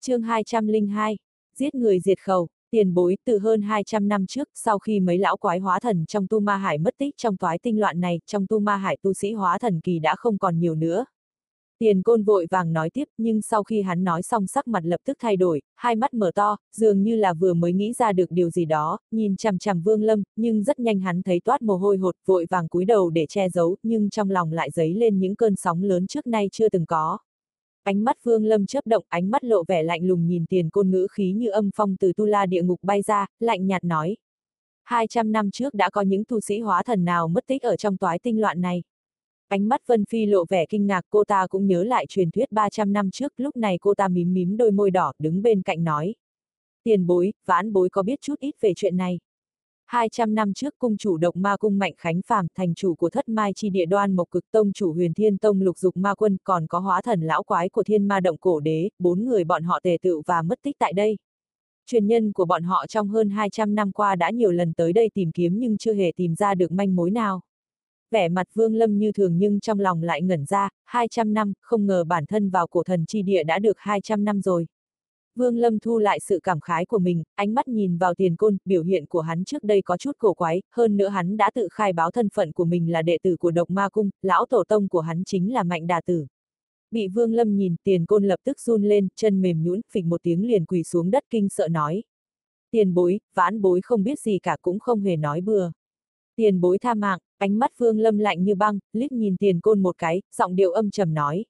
chương 202, giết người diệt khẩu, tiền bối từ hơn 200 năm trước, sau khi mấy lão quái hóa thần trong tu ma hải mất tích trong toái tinh loạn này, trong tu ma hải tu sĩ hóa thần kỳ đã không còn nhiều nữa. Tiền côn vội vàng nói tiếp, nhưng sau khi hắn nói xong sắc mặt lập tức thay đổi, hai mắt mở to, dường như là vừa mới nghĩ ra được điều gì đó, nhìn chằm chằm vương lâm, nhưng rất nhanh hắn thấy toát mồ hôi hột, vội vàng cúi đầu để che giấu, nhưng trong lòng lại dấy lên những cơn sóng lớn trước nay chưa từng có. Ánh mắt vương lâm chớp động, ánh mắt lộ vẻ lạnh lùng nhìn tiền côn ngữ khí như âm phong từ tu la địa ngục bay ra, lạnh nhạt nói. 200 năm trước đã có những tu sĩ hóa thần nào mất tích ở trong toái tinh loạn này. Ánh mắt Vân Phi lộ vẻ kinh ngạc cô ta cũng nhớ lại truyền thuyết 300 năm trước, lúc này cô ta mím mím đôi môi đỏ, đứng bên cạnh nói. Tiền bối, vãn bối có biết chút ít về chuyện này. 200 năm trước cung chủ độc ma cung Mạnh Khánh Phàm thành chủ của thất mai chi địa đoan mộc cực tông chủ huyền thiên tông lục dục ma quân còn có hóa thần lão quái của thiên ma động cổ đế, bốn người bọn họ tề tự và mất tích tại đây. Truyền nhân của bọn họ trong hơn 200 năm qua đã nhiều lần tới đây tìm kiếm nhưng chưa hề tìm ra được manh mối nào vẻ mặt Vương Lâm như thường nhưng trong lòng lại ngẩn ra, 200 năm, không ngờ bản thân vào cổ thần chi địa đã được 200 năm rồi. Vương Lâm thu lại sự cảm khái của mình, ánh mắt nhìn vào tiền côn, biểu hiện của hắn trước đây có chút cổ quái, hơn nữa hắn đã tự khai báo thân phận của mình là đệ tử của độc ma cung, lão tổ tông của hắn chính là mạnh đà tử. Bị Vương Lâm nhìn, tiền côn lập tức run lên, chân mềm nhũn, phịch một tiếng liền quỳ xuống đất kinh sợ nói. Tiền bối, vãn bối không biết gì cả cũng không hề nói bừa. Tiền bối tha mạng, ánh mắt Vương Lâm lạnh như băng, liếc nhìn tiền côn một cái, giọng điệu âm trầm nói.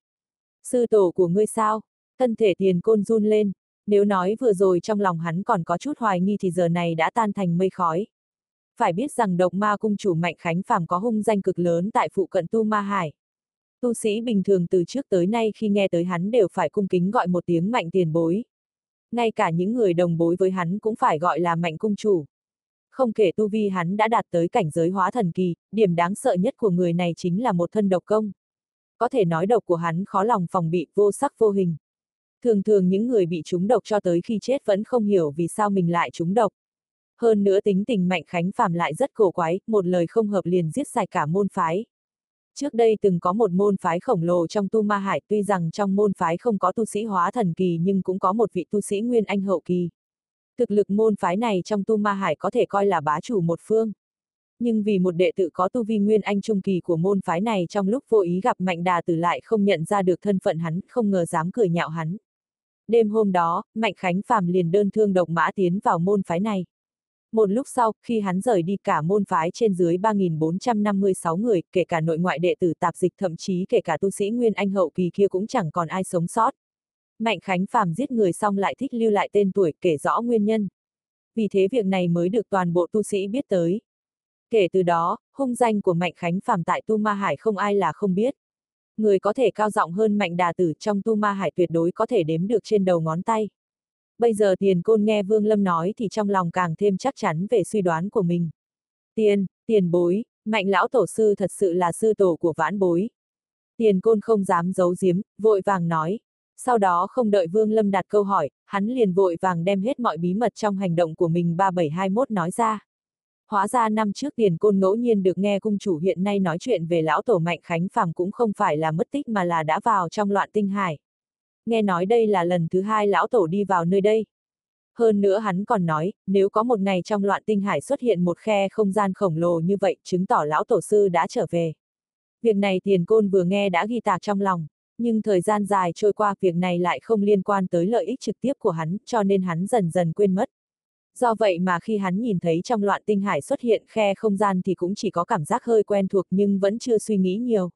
Sư tổ của ngươi sao? Thân thể tiền côn run lên, nếu nói vừa rồi trong lòng hắn còn có chút hoài nghi thì giờ này đã tan thành mây khói. Phải biết rằng độc ma cung chủ Mạnh Khánh Phàm có hung danh cực lớn tại phụ cận Tu Ma Hải. Tu sĩ bình thường từ trước tới nay khi nghe tới hắn đều phải cung kính gọi một tiếng mạnh tiền bối. Ngay cả những người đồng bối với hắn cũng phải gọi là mạnh cung chủ. Không kể tu vi hắn đã đạt tới cảnh giới hóa thần kỳ, điểm đáng sợ nhất của người này chính là một thân độc công. Có thể nói độc của hắn khó lòng phòng bị, vô sắc vô hình. Thường thường những người bị trúng độc cho tới khi chết vẫn không hiểu vì sao mình lại trúng độc. Hơn nữa tính tình Mạnh Khánh Phàm lại rất cổ quái, một lời không hợp liền giết sạch cả môn phái. Trước đây từng có một môn phái khổng lồ trong tu ma hải tuy rằng trong môn phái không có tu sĩ hóa thần kỳ nhưng cũng có một vị tu sĩ nguyên anh hậu kỳ. Thực lực môn phái này trong tu ma hải có thể coi là bá chủ một phương. Nhưng vì một đệ tử có tu vi nguyên anh trung kỳ của môn phái này trong lúc vô ý gặp Mạnh Đà Tử lại không nhận ra được thân phận hắn, không ngờ dám cười nhạo hắn. Đêm hôm đó, Mạnh Khánh Phàm liền đơn thương độc mã tiến vào môn phái này. Một lúc sau, khi hắn rời đi cả môn phái trên dưới 3.456 người, kể cả nội ngoại đệ tử tạp dịch thậm chí kể cả tu sĩ Nguyên Anh hậu kỳ kia cũng chẳng còn ai sống sót. Mạnh Khánh Phàm giết người xong lại thích lưu lại tên tuổi kể rõ nguyên nhân. Vì thế việc này mới được toàn bộ tu sĩ biết tới. Kể từ đó, hung danh của Mạnh Khánh Phàm tại Tu Ma Hải không ai là không biết. Người có thể cao giọng hơn Mạnh Đà Tử trong Tu Ma Hải tuyệt đối có thể đếm được trên đầu ngón tay. Bây giờ tiền côn nghe Vương Lâm nói thì trong lòng càng thêm chắc chắn về suy đoán của mình. Tiền, tiền bối, Mạnh Lão Tổ Sư thật sự là sư tổ của vãn bối. Tiền côn không dám giấu giếm, vội vàng nói. Sau đó không đợi Vương Lâm đặt câu hỏi, hắn liền vội vàng đem hết mọi bí mật trong hành động của mình 3721 nói ra. Hóa ra năm trước tiền côn ngẫu nhiên được nghe cung chủ hiện nay nói chuyện về lão tổ mạnh khánh phàm cũng không phải là mất tích mà là đã vào trong loạn tinh hải. Nghe nói đây là lần thứ hai lão tổ đi vào nơi đây. Hơn nữa hắn còn nói, nếu có một ngày trong loạn tinh hải xuất hiện một khe không gian khổng lồ như vậy, chứng tỏ lão tổ sư đã trở về. Việc này tiền côn vừa nghe đã ghi tạc trong lòng nhưng thời gian dài trôi qua việc này lại không liên quan tới lợi ích trực tiếp của hắn, cho nên hắn dần dần quên mất. Do vậy mà khi hắn nhìn thấy trong loạn tinh hải xuất hiện khe không gian thì cũng chỉ có cảm giác hơi quen thuộc nhưng vẫn chưa suy nghĩ nhiều.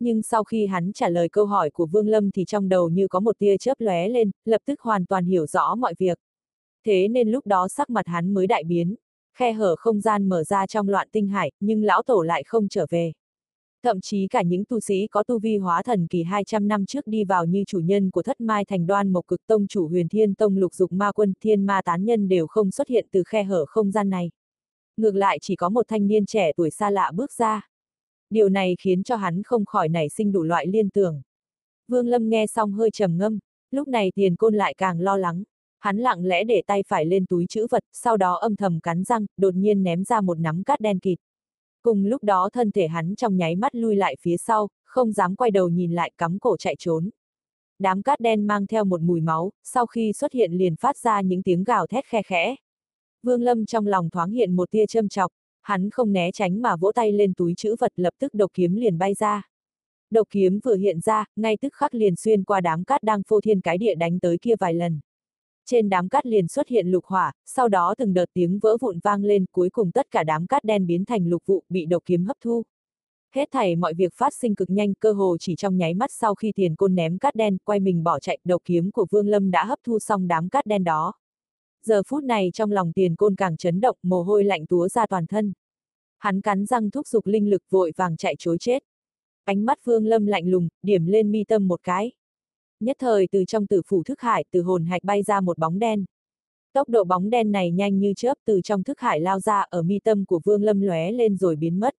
Nhưng sau khi hắn trả lời câu hỏi của Vương Lâm thì trong đầu như có một tia chớp lóe lên, lập tức hoàn toàn hiểu rõ mọi việc. Thế nên lúc đó sắc mặt hắn mới đại biến, khe hở không gian mở ra trong loạn tinh hải, nhưng lão tổ lại không trở về. Thậm chí cả những tu sĩ có tu vi hóa thần kỳ 200 năm trước đi vào như chủ nhân của thất mai thành đoan một cực tông chủ huyền thiên tông lục dục ma quân thiên ma tán nhân đều không xuất hiện từ khe hở không gian này. Ngược lại chỉ có một thanh niên trẻ tuổi xa lạ bước ra. Điều này khiến cho hắn không khỏi nảy sinh đủ loại liên tưởng. Vương Lâm nghe xong hơi trầm ngâm, lúc này tiền côn lại càng lo lắng. Hắn lặng lẽ để tay phải lên túi chữ vật, sau đó âm thầm cắn răng, đột nhiên ném ra một nắm cát đen kịt. Cùng lúc đó thân thể hắn trong nháy mắt lui lại phía sau, không dám quay đầu nhìn lại cắm cổ chạy trốn. Đám cát đen mang theo một mùi máu, sau khi xuất hiện liền phát ra những tiếng gào thét khe khẽ. Vương Lâm trong lòng thoáng hiện một tia châm chọc, hắn không né tránh mà vỗ tay lên túi chữ vật lập tức độc kiếm liền bay ra. Độc kiếm vừa hiện ra, ngay tức khắc liền xuyên qua đám cát đang phô thiên cái địa đánh tới kia vài lần. Trên đám cát liền xuất hiện lục hỏa, sau đó từng đợt tiếng vỡ vụn vang lên, cuối cùng tất cả đám cát đen biến thành lục vụ, bị độc kiếm hấp thu. Hết thảy mọi việc phát sinh cực nhanh, cơ hồ chỉ trong nháy mắt sau khi tiền côn ném cát đen, quay mình bỏ chạy, độc kiếm của Vương Lâm đã hấp thu xong đám cát đen đó. Giờ phút này trong lòng tiền côn càng chấn động, mồ hôi lạnh túa ra toàn thân. Hắn cắn răng thúc giục linh lực vội vàng chạy chối chết. Ánh mắt Vương Lâm lạnh lùng, điểm lên mi tâm một cái. Nhất thời từ trong tử phủ thức hải, từ hồn hạch bay ra một bóng đen. Tốc độ bóng đen này nhanh như chớp từ trong thức hải lao ra ở mi tâm của Vương Lâm lóe lên rồi biến mất.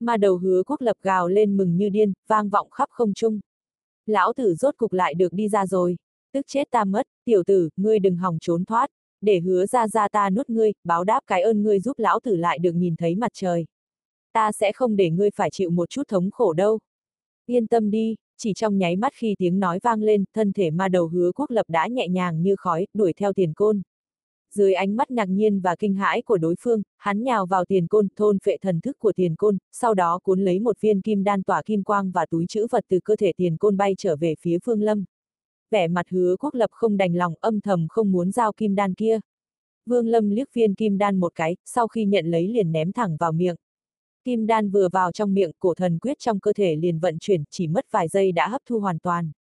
Mà đầu hứa quốc lập gào lên mừng như điên, vang vọng khắp không trung. Lão tử rốt cục lại được đi ra rồi. Tức chết ta mất, tiểu tử, ngươi đừng hòng trốn thoát để hứa ra ra ta nuốt ngươi, báo đáp cái ơn ngươi giúp lão tử lại được nhìn thấy mặt trời. Ta sẽ không để ngươi phải chịu một chút thống khổ đâu. Yên tâm đi, chỉ trong nháy mắt khi tiếng nói vang lên, thân thể ma đầu hứa quốc lập đã nhẹ nhàng như khói, đuổi theo tiền côn. Dưới ánh mắt ngạc nhiên và kinh hãi của đối phương, hắn nhào vào tiền côn, thôn phệ thần thức của tiền côn, sau đó cuốn lấy một viên kim đan tỏa kim quang và túi chữ vật từ cơ thể tiền côn bay trở về phía phương lâm vẻ mặt hứa quốc lập không đành lòng âm thầm không muốn giao kim đan kia. Vương Lâm liếc viên kim đan một cái, sau khi nhận lấy liền ném thẳng vào miệng. Kim đan vừa vào trong miệng, cổ thần quyết trong cơ thể liền vận chuyển, chỉ mất vài giây đã hấp thu hoàn toàn.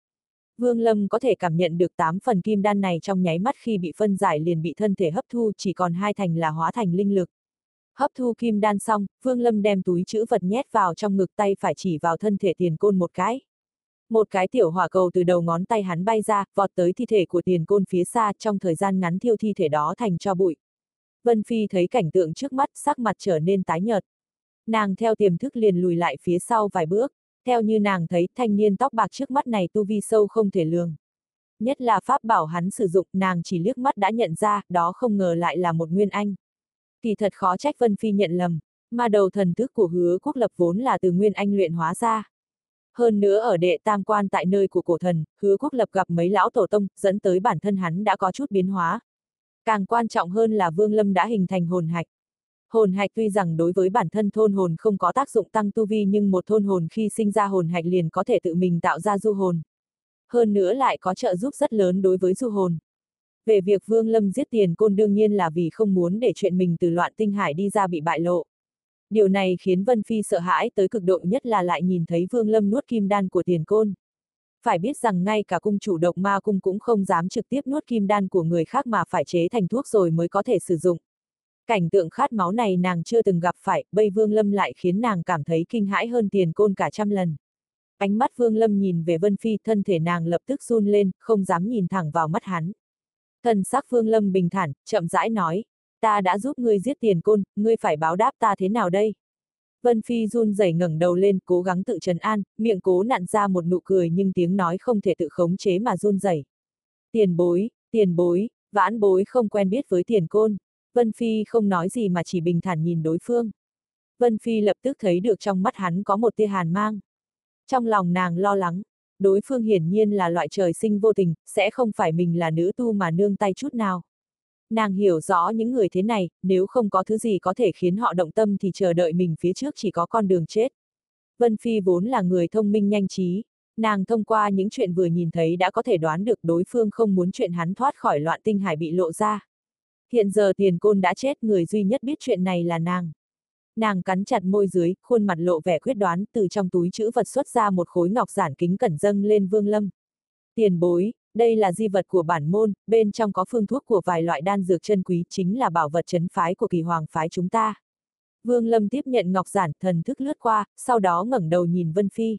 Vương Lâm có thể cảm nhận được 8 phần kim đan này trong nháy mắt khi bị phân giải liền bị thân thể hấp thu chỉ còn hai thành là hóa thành linh lực. Hấp thu kim đan xong, Vương Lâm đem túi chữ vật nhét vào trong ngực tay phải chỉ vào thân thể tiền côn một cái. Một cái tiểu hỏa cầu từ đầu ngón tay hắn bay ra, vọt tới thi thể của tiền côn phía xa trong thời gian ngắn thiêu thi thể đó thành cho bụi. Vân Phi thấy cảnh tượng trước mắt, sắc mặt trở nên tái nhợt. Nàng theo tiềm thức liền lùi lại phía sau vài bước, theo như nàng thấy thanh niên tóc bạc trước mắt này tu vi sâu không thể lường. Nhất là pháp bảo hắn sử dụng, nàng chỉ liếc mắt đã nhận ra, đó không ngờ lại là một nguyên anh. Kỳ thật khó trách Vân Phi nhận lầm, mà đầu thần thức của hứa quốc lập vốn là từ nguyên anh luyện hóa ra. Hơn nữa ở đệ tam quan tại nơi của cổ thần, hứa quốc lập gặp mấy lão tổ tông, dẫn tới bản thân hắn đã có chút biến hóa. Càng quan trọng hơn là Vương Lâm đã hình thành hồn hạch. Hồn hạch tuy rằng đối với bản thân thôn hồn không có tác dụng tăng tu vi nhưng một thôn hồn khi sinh ra hồn hạch liền có thể tự mình tạo ra du hồn. Hơn nữa lại có trợ giúp rất lớn đối với du hồn. Về việc Vương Lâm giết tiền côn đương nhiên là vì không muốn để chuyện mình từ loạn tinh hải đi ra bị bại lộ. Điều này khiến Vân Phi sợ hãi tới cực độ nhất là lại nhìn thấy Vương Lâm nuốt kim đan của tiền côn. Phải biết rằng ngay cả cung chủ độc ma cung cũng không dám trực tiếp nuốt kim đan của người khác mà phải chế thành thuốc rồi mới có thể sử dụng. Cảnh tượng khát máu này nàng chưa từng gặp phải, bây Vương Lâm lại khiến nàng cảm thấy kinh hãi hơn tiền côn cả trăm lần. Ánh mắt Vương Lâm nhìn về Vân Phi, thân thể nàng lập tức run lên, không dám nhìn thẳng vào mắt hắn. Thần sắc Vương Lâm bình thản, chậm rãi nói, ta đã giúp ngươi giết tiền côn, ngươi phải báo đáp ta thế nào đây? Vân Phi run rẩy ngẩng đầu lên, cố gắng tự trấn an, miệng cố nặn ra một nụ cười nhưng tiếng nói không thể tự khống chế mà run rẩy. Tiền bối, tiền bối, vãn bối không quen biết với tiền côn. Vân Phi không nói gì mà chỉ bình thản nhìn đối phương. Vân Phi lập tức thấy được trong mắt hắn có một tia hàn mang. Trong lòng nàng lo lắng, đối phương hiển nhiên là loại trời sinh vô tình, sẽ không phải mình là nữ tu mà nương tay chút nào. Nàng hiểu rõ những người thế này, nếu không có thứ gì có thể khiến họ động tâm thì chờ đợi mình phía trước chỉ có con đường chết. Vân Phi vốn là người thông minh nhanh trí, nàng thông qua những chuyện vừa nhìn thấy đã có thể đoán được đối phương không muốn chuyện hắn thoát khỏi loạn tinh hải bị lộ ra. Hiện giờ tiền côn đã chết người duy nhất biết chuyện này là nàng. Nàng cắn chặt môi dưới, khuôn mặt lộ vẻ quyết đoán, từ trong túi chữ vật xuất ra một khối ngọc giản kính cẩn dâng lên vương lâm. Tiền bối, đây là di vật của bản môn, bên trong có phương thuốc của vài loại đan dược chân quý chính là bảo vật chấn phái của kỳ hoàng phái chúng ta. Vương Lâm tiếp nhận ngọc giản, thần thức lướt qua, sau đó ngẩng đầu nhìn Vân Phi.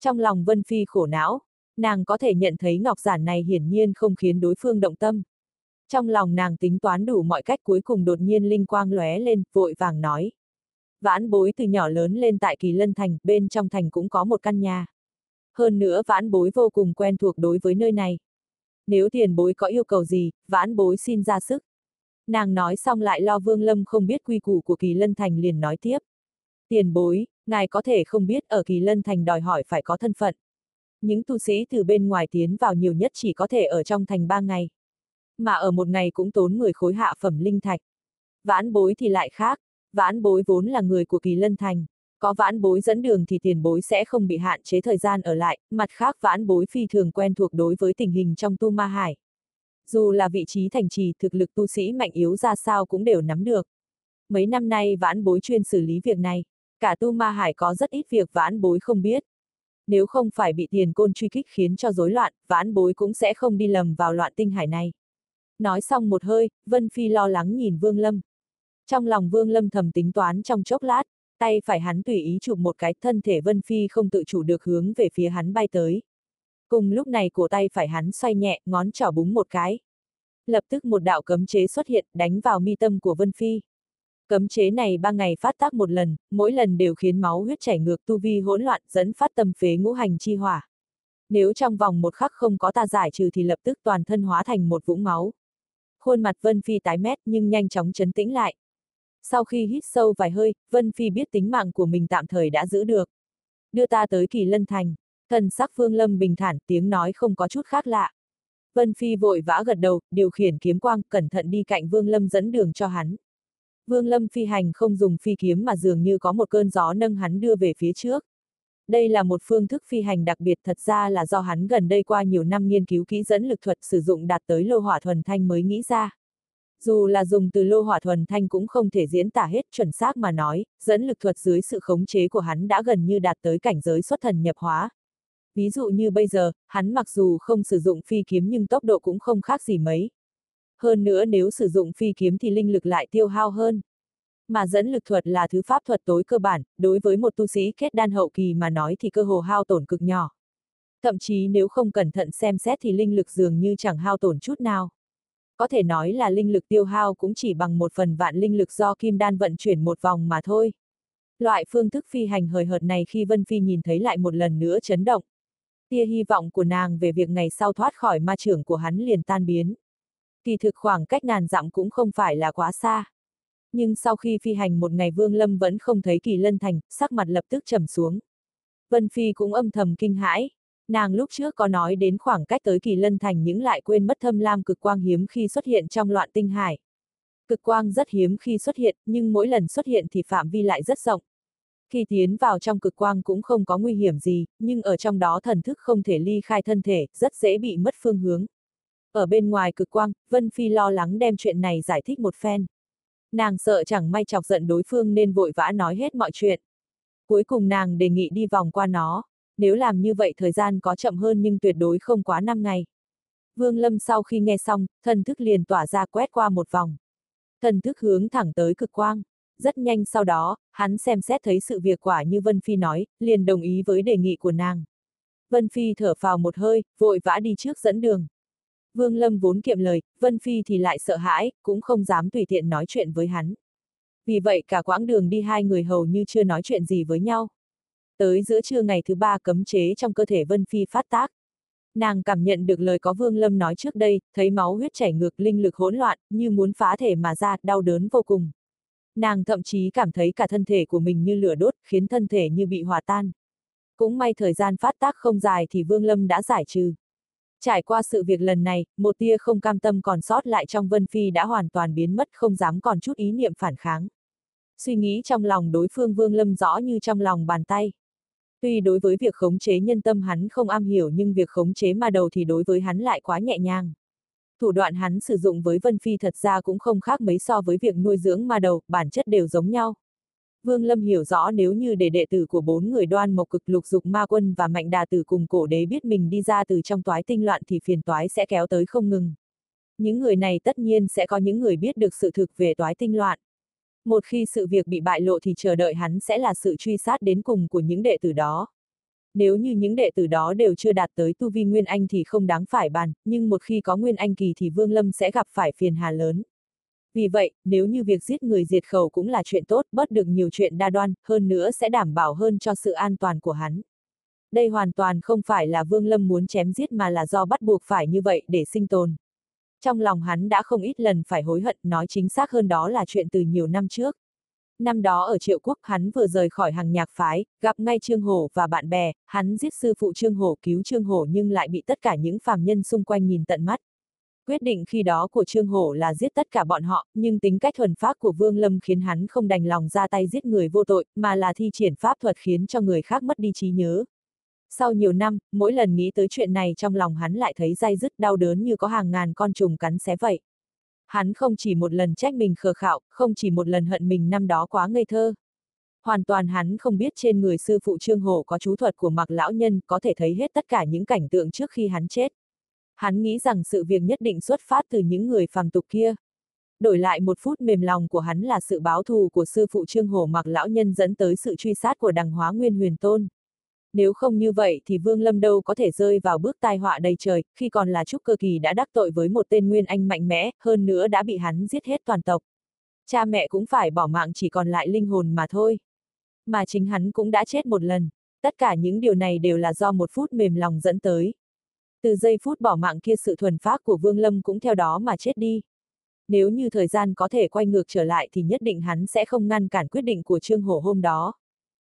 Trong lòng Vân Phi khổ não, nàng có thể nhận thấy ngọc giản này hiển nhiên không khiến đối phương động tâm. Trong lòng nàng tính toán đủ mọi cách cuối cùng đột nhiên linh quang lóe lên, vội vàng nói. Vãn bối từ nhỏ lớn lên tại Kỳ Lân Thành, bên trong thành cũng có một căn nhà hơn nữa vãn bối vô cùng quen thuộc đối với nơi này. Nếu tiền bối có yêu cầu gì, vãn bối xin ra sức. Nàng nói xong lại lo Vương Lâm không biết quy củ của Kỳ Lân Thành liền nói tiếp. Tiền bối, ngài có thể không biết ở Kỳ Lân Thành đòi hỏi phải có thân phận. Những tu sĩ từ bên ngoài tiến vào nhiều nhất chỉ có thể ở trong thành ba ngày. Mà ở một ngày cũng tốn 10 khối hạ phẩm linh thạch. Vãn bối thì lại khác, vãn bối vốn là người của kỳ lân thành. Có vãn bối dẫn đường thì tiền bối sẽ không bị hạn chế thời gian ở lại, mặt khác vãn bối phi thường quen thuộc đối với tình hình trong tu ma hải. Dù là vị trí thành trì thực lực tu sĩ mạnh yếu ra sao cũng đều nắm được. Mấy năm nay vãn bối chuyên xử lý việc này, cả tu ma hải có rất ít việc vãn bối không biết. Nếu không phải bị tiền côn truy kích khiến cho rối loạn, vãn bối cũng sẽ không đi lầm vào loạn tinh hải này. Nói xong một hơi, Vân Phi lo lắng nhìn Vương Lâm. Trong lòng Vương Lâm thầm tính toán trong chốc lát, tay phải hắn tùy ý chụp một cái thân thể Vân Phi không tự chủ được hướng về phía hắn bay tới. Cùng lúc này cổ tay phải hắn xoay nhẹ, ngón trỏ búng một cái. Lập tức một đạo cấm chế xuất hiện, đánh vào mi tâm của Vân Phi. Cấm chế này ba ngày phát tác một lần, mỗi lần đều khiến máu huyết chảy ngược tu vi hỗn loạn dẫn phát tâm phế ngũ hành chi hỏa. Nếu trong vòng một khắc không có ta giải trừ thì lập tức toàn thân hóa thành một vũng máu. Khuôn mặt Vân Phi tái mét nhưng nhanh chóng chấn tĩnh lại. Sau khi hít sâu vài hơi, Vân Phi biết tính mạng của mình tạm thời đã giữ được. Đưa ta tới kỳ lân thành. Thần sắc Phương Lâm bình thản, tiếng nói không có chút khác lạ. Vân Phi vội vã gật đầu, điều khiển kiếm quang, cẩn thận đi cạnh Vương Lâm dẫn đường cho hắn. Vương Lâm phi hành không dùng phi kiếm mà dường như có một cơn gió nâng hắn đưa về phía trước. Đây là một phương thức phi hành đặc biệt thật ra là do hắn gần đây qua nhiều năm nghiên cứu kỹ dẫn lực thuật sử dụng đạt tới lô hỏa thuần thanh mới nghĩ ra. Dù là dùng từ lô hỏa thuần thanh cũng không thể diễn tả hết chuẩn xác mà nói, dẫn lực thuật dưới sự khống chế của hắn đã gần như đạt tới cảnh giới xuất thần nhập hóa. Ví dụ như bây giờ, hắn mặc dù không sử dụng phi kiếm nhưng tốc độ cũng không khác gì mấy. Hơn nữa nếu sử dụng phi kiếm thì linh lực lại tiêu hao hơn. Mà dẫn lực thuật là thứ pháp thuật tối cơ bản, đối với một tu sĩ kết đan hậu kỳ mà nói thì cơ hồ hao tổn cực nhỏ. Thậm chí nếu không cẩn thận xem xét thì linh lực dường như chẳng hao tổn chút nào. Có thể nói là linh lực tiêu hao cũng chỉ bằng một phần vạn linh lực do kim đan vận chuyển một vòng mà thôi. Loại phương thức phi hành hời hợt này khi Vân Phi nhìn thấy lại một lần nữa chấn động. Tia hy vọng của nàng về việc ngày sau thoát khỏi ma trưởng của hắn liền tan biến. Kỳ thực khoảng cách ngàn dặm cũng không phải là quá xa. Nhưng sau khi phi hành một ngày Vương Lâm vẫn không thấy kỳ lân thành, sắc mặt lập tức trầm xuống. Vân Phi cũng âm thầm kinh hãi. Nàng lúc trước có nói đến khoảng cách tới kỳ lân thành những lại quên mất thâm lam cực quang hiếm khi xuất hiện trong loạn tinh hải. Cực quang rất hiếm khi xuất hiện, nhưng mỗi lần xuất hiện thì phạm vi lại rất rộng. Khi tiến vào trong cực quang cũng không có nguy hiểm gì, nhưng ở trong đó thần thức không thể ly khai thân thể, rất dễ bị mất phương hướng. Ở bên ngoài cực quang, Vân Phi lo lắng đem chuyện này giải thích một phen. Nàng sợ chẳng may chọc giận đối phương nên vội vã nói hết mọi chuyện. Cuối cùng nàng đề nghị đi vòng qua nó, nếu làm như vậy thời gian có chậm hơn nhưng tuyệt đối không quá 5 ngày. Vương Lâm sau khi nghe xong, thần thức liền tỏa ra quét qua một vòng. Thần thức hướng thẳng tới cực quang. Rất nhanh sau đó, hắn xem xét thấy sự việc quả như Vân Phi nói, liền đồng ý với đề nghị của nàng. Vân Phi thở phào một hơi, vội vã đi trước dẫn đường. Vương Lâm vốn kiệm lời, Vân Phi thì lại sợ hãi, cũng không dám tùy tiện nói chuyện với hắn. Vì vậy cả quãng đường đi hai người hầu như chưa nói chuyện gì với nhau. Tới giữa trưa ngày thứ ba cấm chế trong cơ thể Vân Phi phát tác. Nàng cảm nhận được lời có Vương Lâm nói trước đây, thấy máu huyết chảy ngược linh lực hỗn loạn, như muốn phá thể mà ra, đau đớn vô cùng. Nàng thậm chí cảm thấy cả thân thể của mình như lửa đốt, khiến thân thể như bị hòa tan. Cũng may thời gian phát tác không dài thì Vương Lâm đã giải trừ. Trải qua sự việc lần này, một tia không cam tâm còn sót lại trong Vân Phi đã hoàn toàn biến mất không dám còn chút ý niệm phản kháng. Suy nghĩ trong lòng đối phương Vương Lâm rõ như trong lòng bàn tay. Tuy đối với việc khống chế nhân tâm hắn không am hiểu nhưng việc khống chế ma đầu thì đối với hắn lại quá nhẹ nhàng. Thủ đoạn hắn sử dụng với Vân Phi thật ra cũng không khác mấy so với việc nuôi dưỡng ma đầu, bản chất đều giống nhau. Vương Lâm hiểu rõ nếu như để đệ tử của bốn người đoan mộc cực lục dục ma quân và mạnh đà tử cùng cổ đế biết mình đi ra từ trong toái tinh loạn thì phiền toái sẽ kéo tới không ngừng. Những người này tất nhiên sẽ có những người biết được sự thực về toái tinh loạn. Một khi sự việc bị bại lộ thì chờ đợi hắn sẽ là sự truy sát đến cùng của những đệ tử đó. Nếu như những đệ tử đó đều chưa đạt tới tu vi Nguyên Anh thì không đáng phải bàn, nhưng một khi có Nguyên Anh kỳ thì Vương Lâm sẽ gặp phải phiền hà lớn. Vì vậy, nếu như việc giết người diệt khẩu cũng là chuyện tốt, bớt được nhiều chuyện đa đoan, hơn nữa sẽ đảm bảo hơn cho sự an toàn của hắn. Đây hoàn toàn không phải là Vương Lâm muốn chém giết mà là do bắt buộc phải như vậy để sinh tồn. Trong lòng hắn đã không ít lần phải hối hận, nói chính xác hơn đó là chuyện từ nhiều năm trước. Năm đó ở Triệu Quốc hắn vừa rời khỏi hàng nhạc phái, gặp ngay Trương Hổ và bạn bè, hắn giết sư phụ Trương Hổ cứu Trương Hổ nhưng lại bị tất cả những phàm nhân xung quanh nhìn tận mắt. Quyết định khi đó của Trương Hổ là giết tất cả bọn họ, nhưng tính cách thuần pháp của Vương Lâm khiến hắn không đành lòng ra tay giết người vô tội, mà là thi triển pháp thuật khiến cho người khác mất đi trí nhớ. Sau nhiều năm, mỗi lần nghĩ tới chuyện này trong lòng hắn lại thấy dai dứt đau đớn như có hàng ngàn con trùng cắn xé vậy. Hắn không chỉ một lần trách mình khờ khạo, không chỉ một lần hận mình năm đó quá ngây thơ. Hoàn toàn hắn không biết trên người sư phụ Trương Hổ có chú thuật của mặc lão nhân có thể thấy hết tất cả những cảnh tượng trước khi hắn chết. Hắn nghĩ rằng sự việc nhất định xuất phát từ những người phàm tục kia. Đổi lại một phút mềm lòng của hắn là sự báo thù của sư phụ Trương Hổ mặc lão nhân dẫn tới sự truy sát của đằng hóa nguyên huyền tôn. Nếu không như vậy thì Vương Lâm đâu có thể rơi vào bước tai họa đầy trời, khi còn là trúc cơ kỳ đã đắc tội với một tên nguyên anh mạnh mẽ, hơn nữa đã bị hắn giết hết toàn tộc. Cha mẹ cũng phải bỏ mạng chỉ còn lại linh hồn mà thôi. Mà chính hắn cũng đã chết một lần. Tất cả những điều này đều là do một phút mềm lòng dẫn tới. Từ giây phút bỏ mạng kia sự thuần phát của Vương Lâm cũng theo đó mà chết đi. Nếu như thời gian có thể quay ngược trở lại thì nhất định hắn sẽ không ngăn cản quyết định của Trương Hổ hôm đó.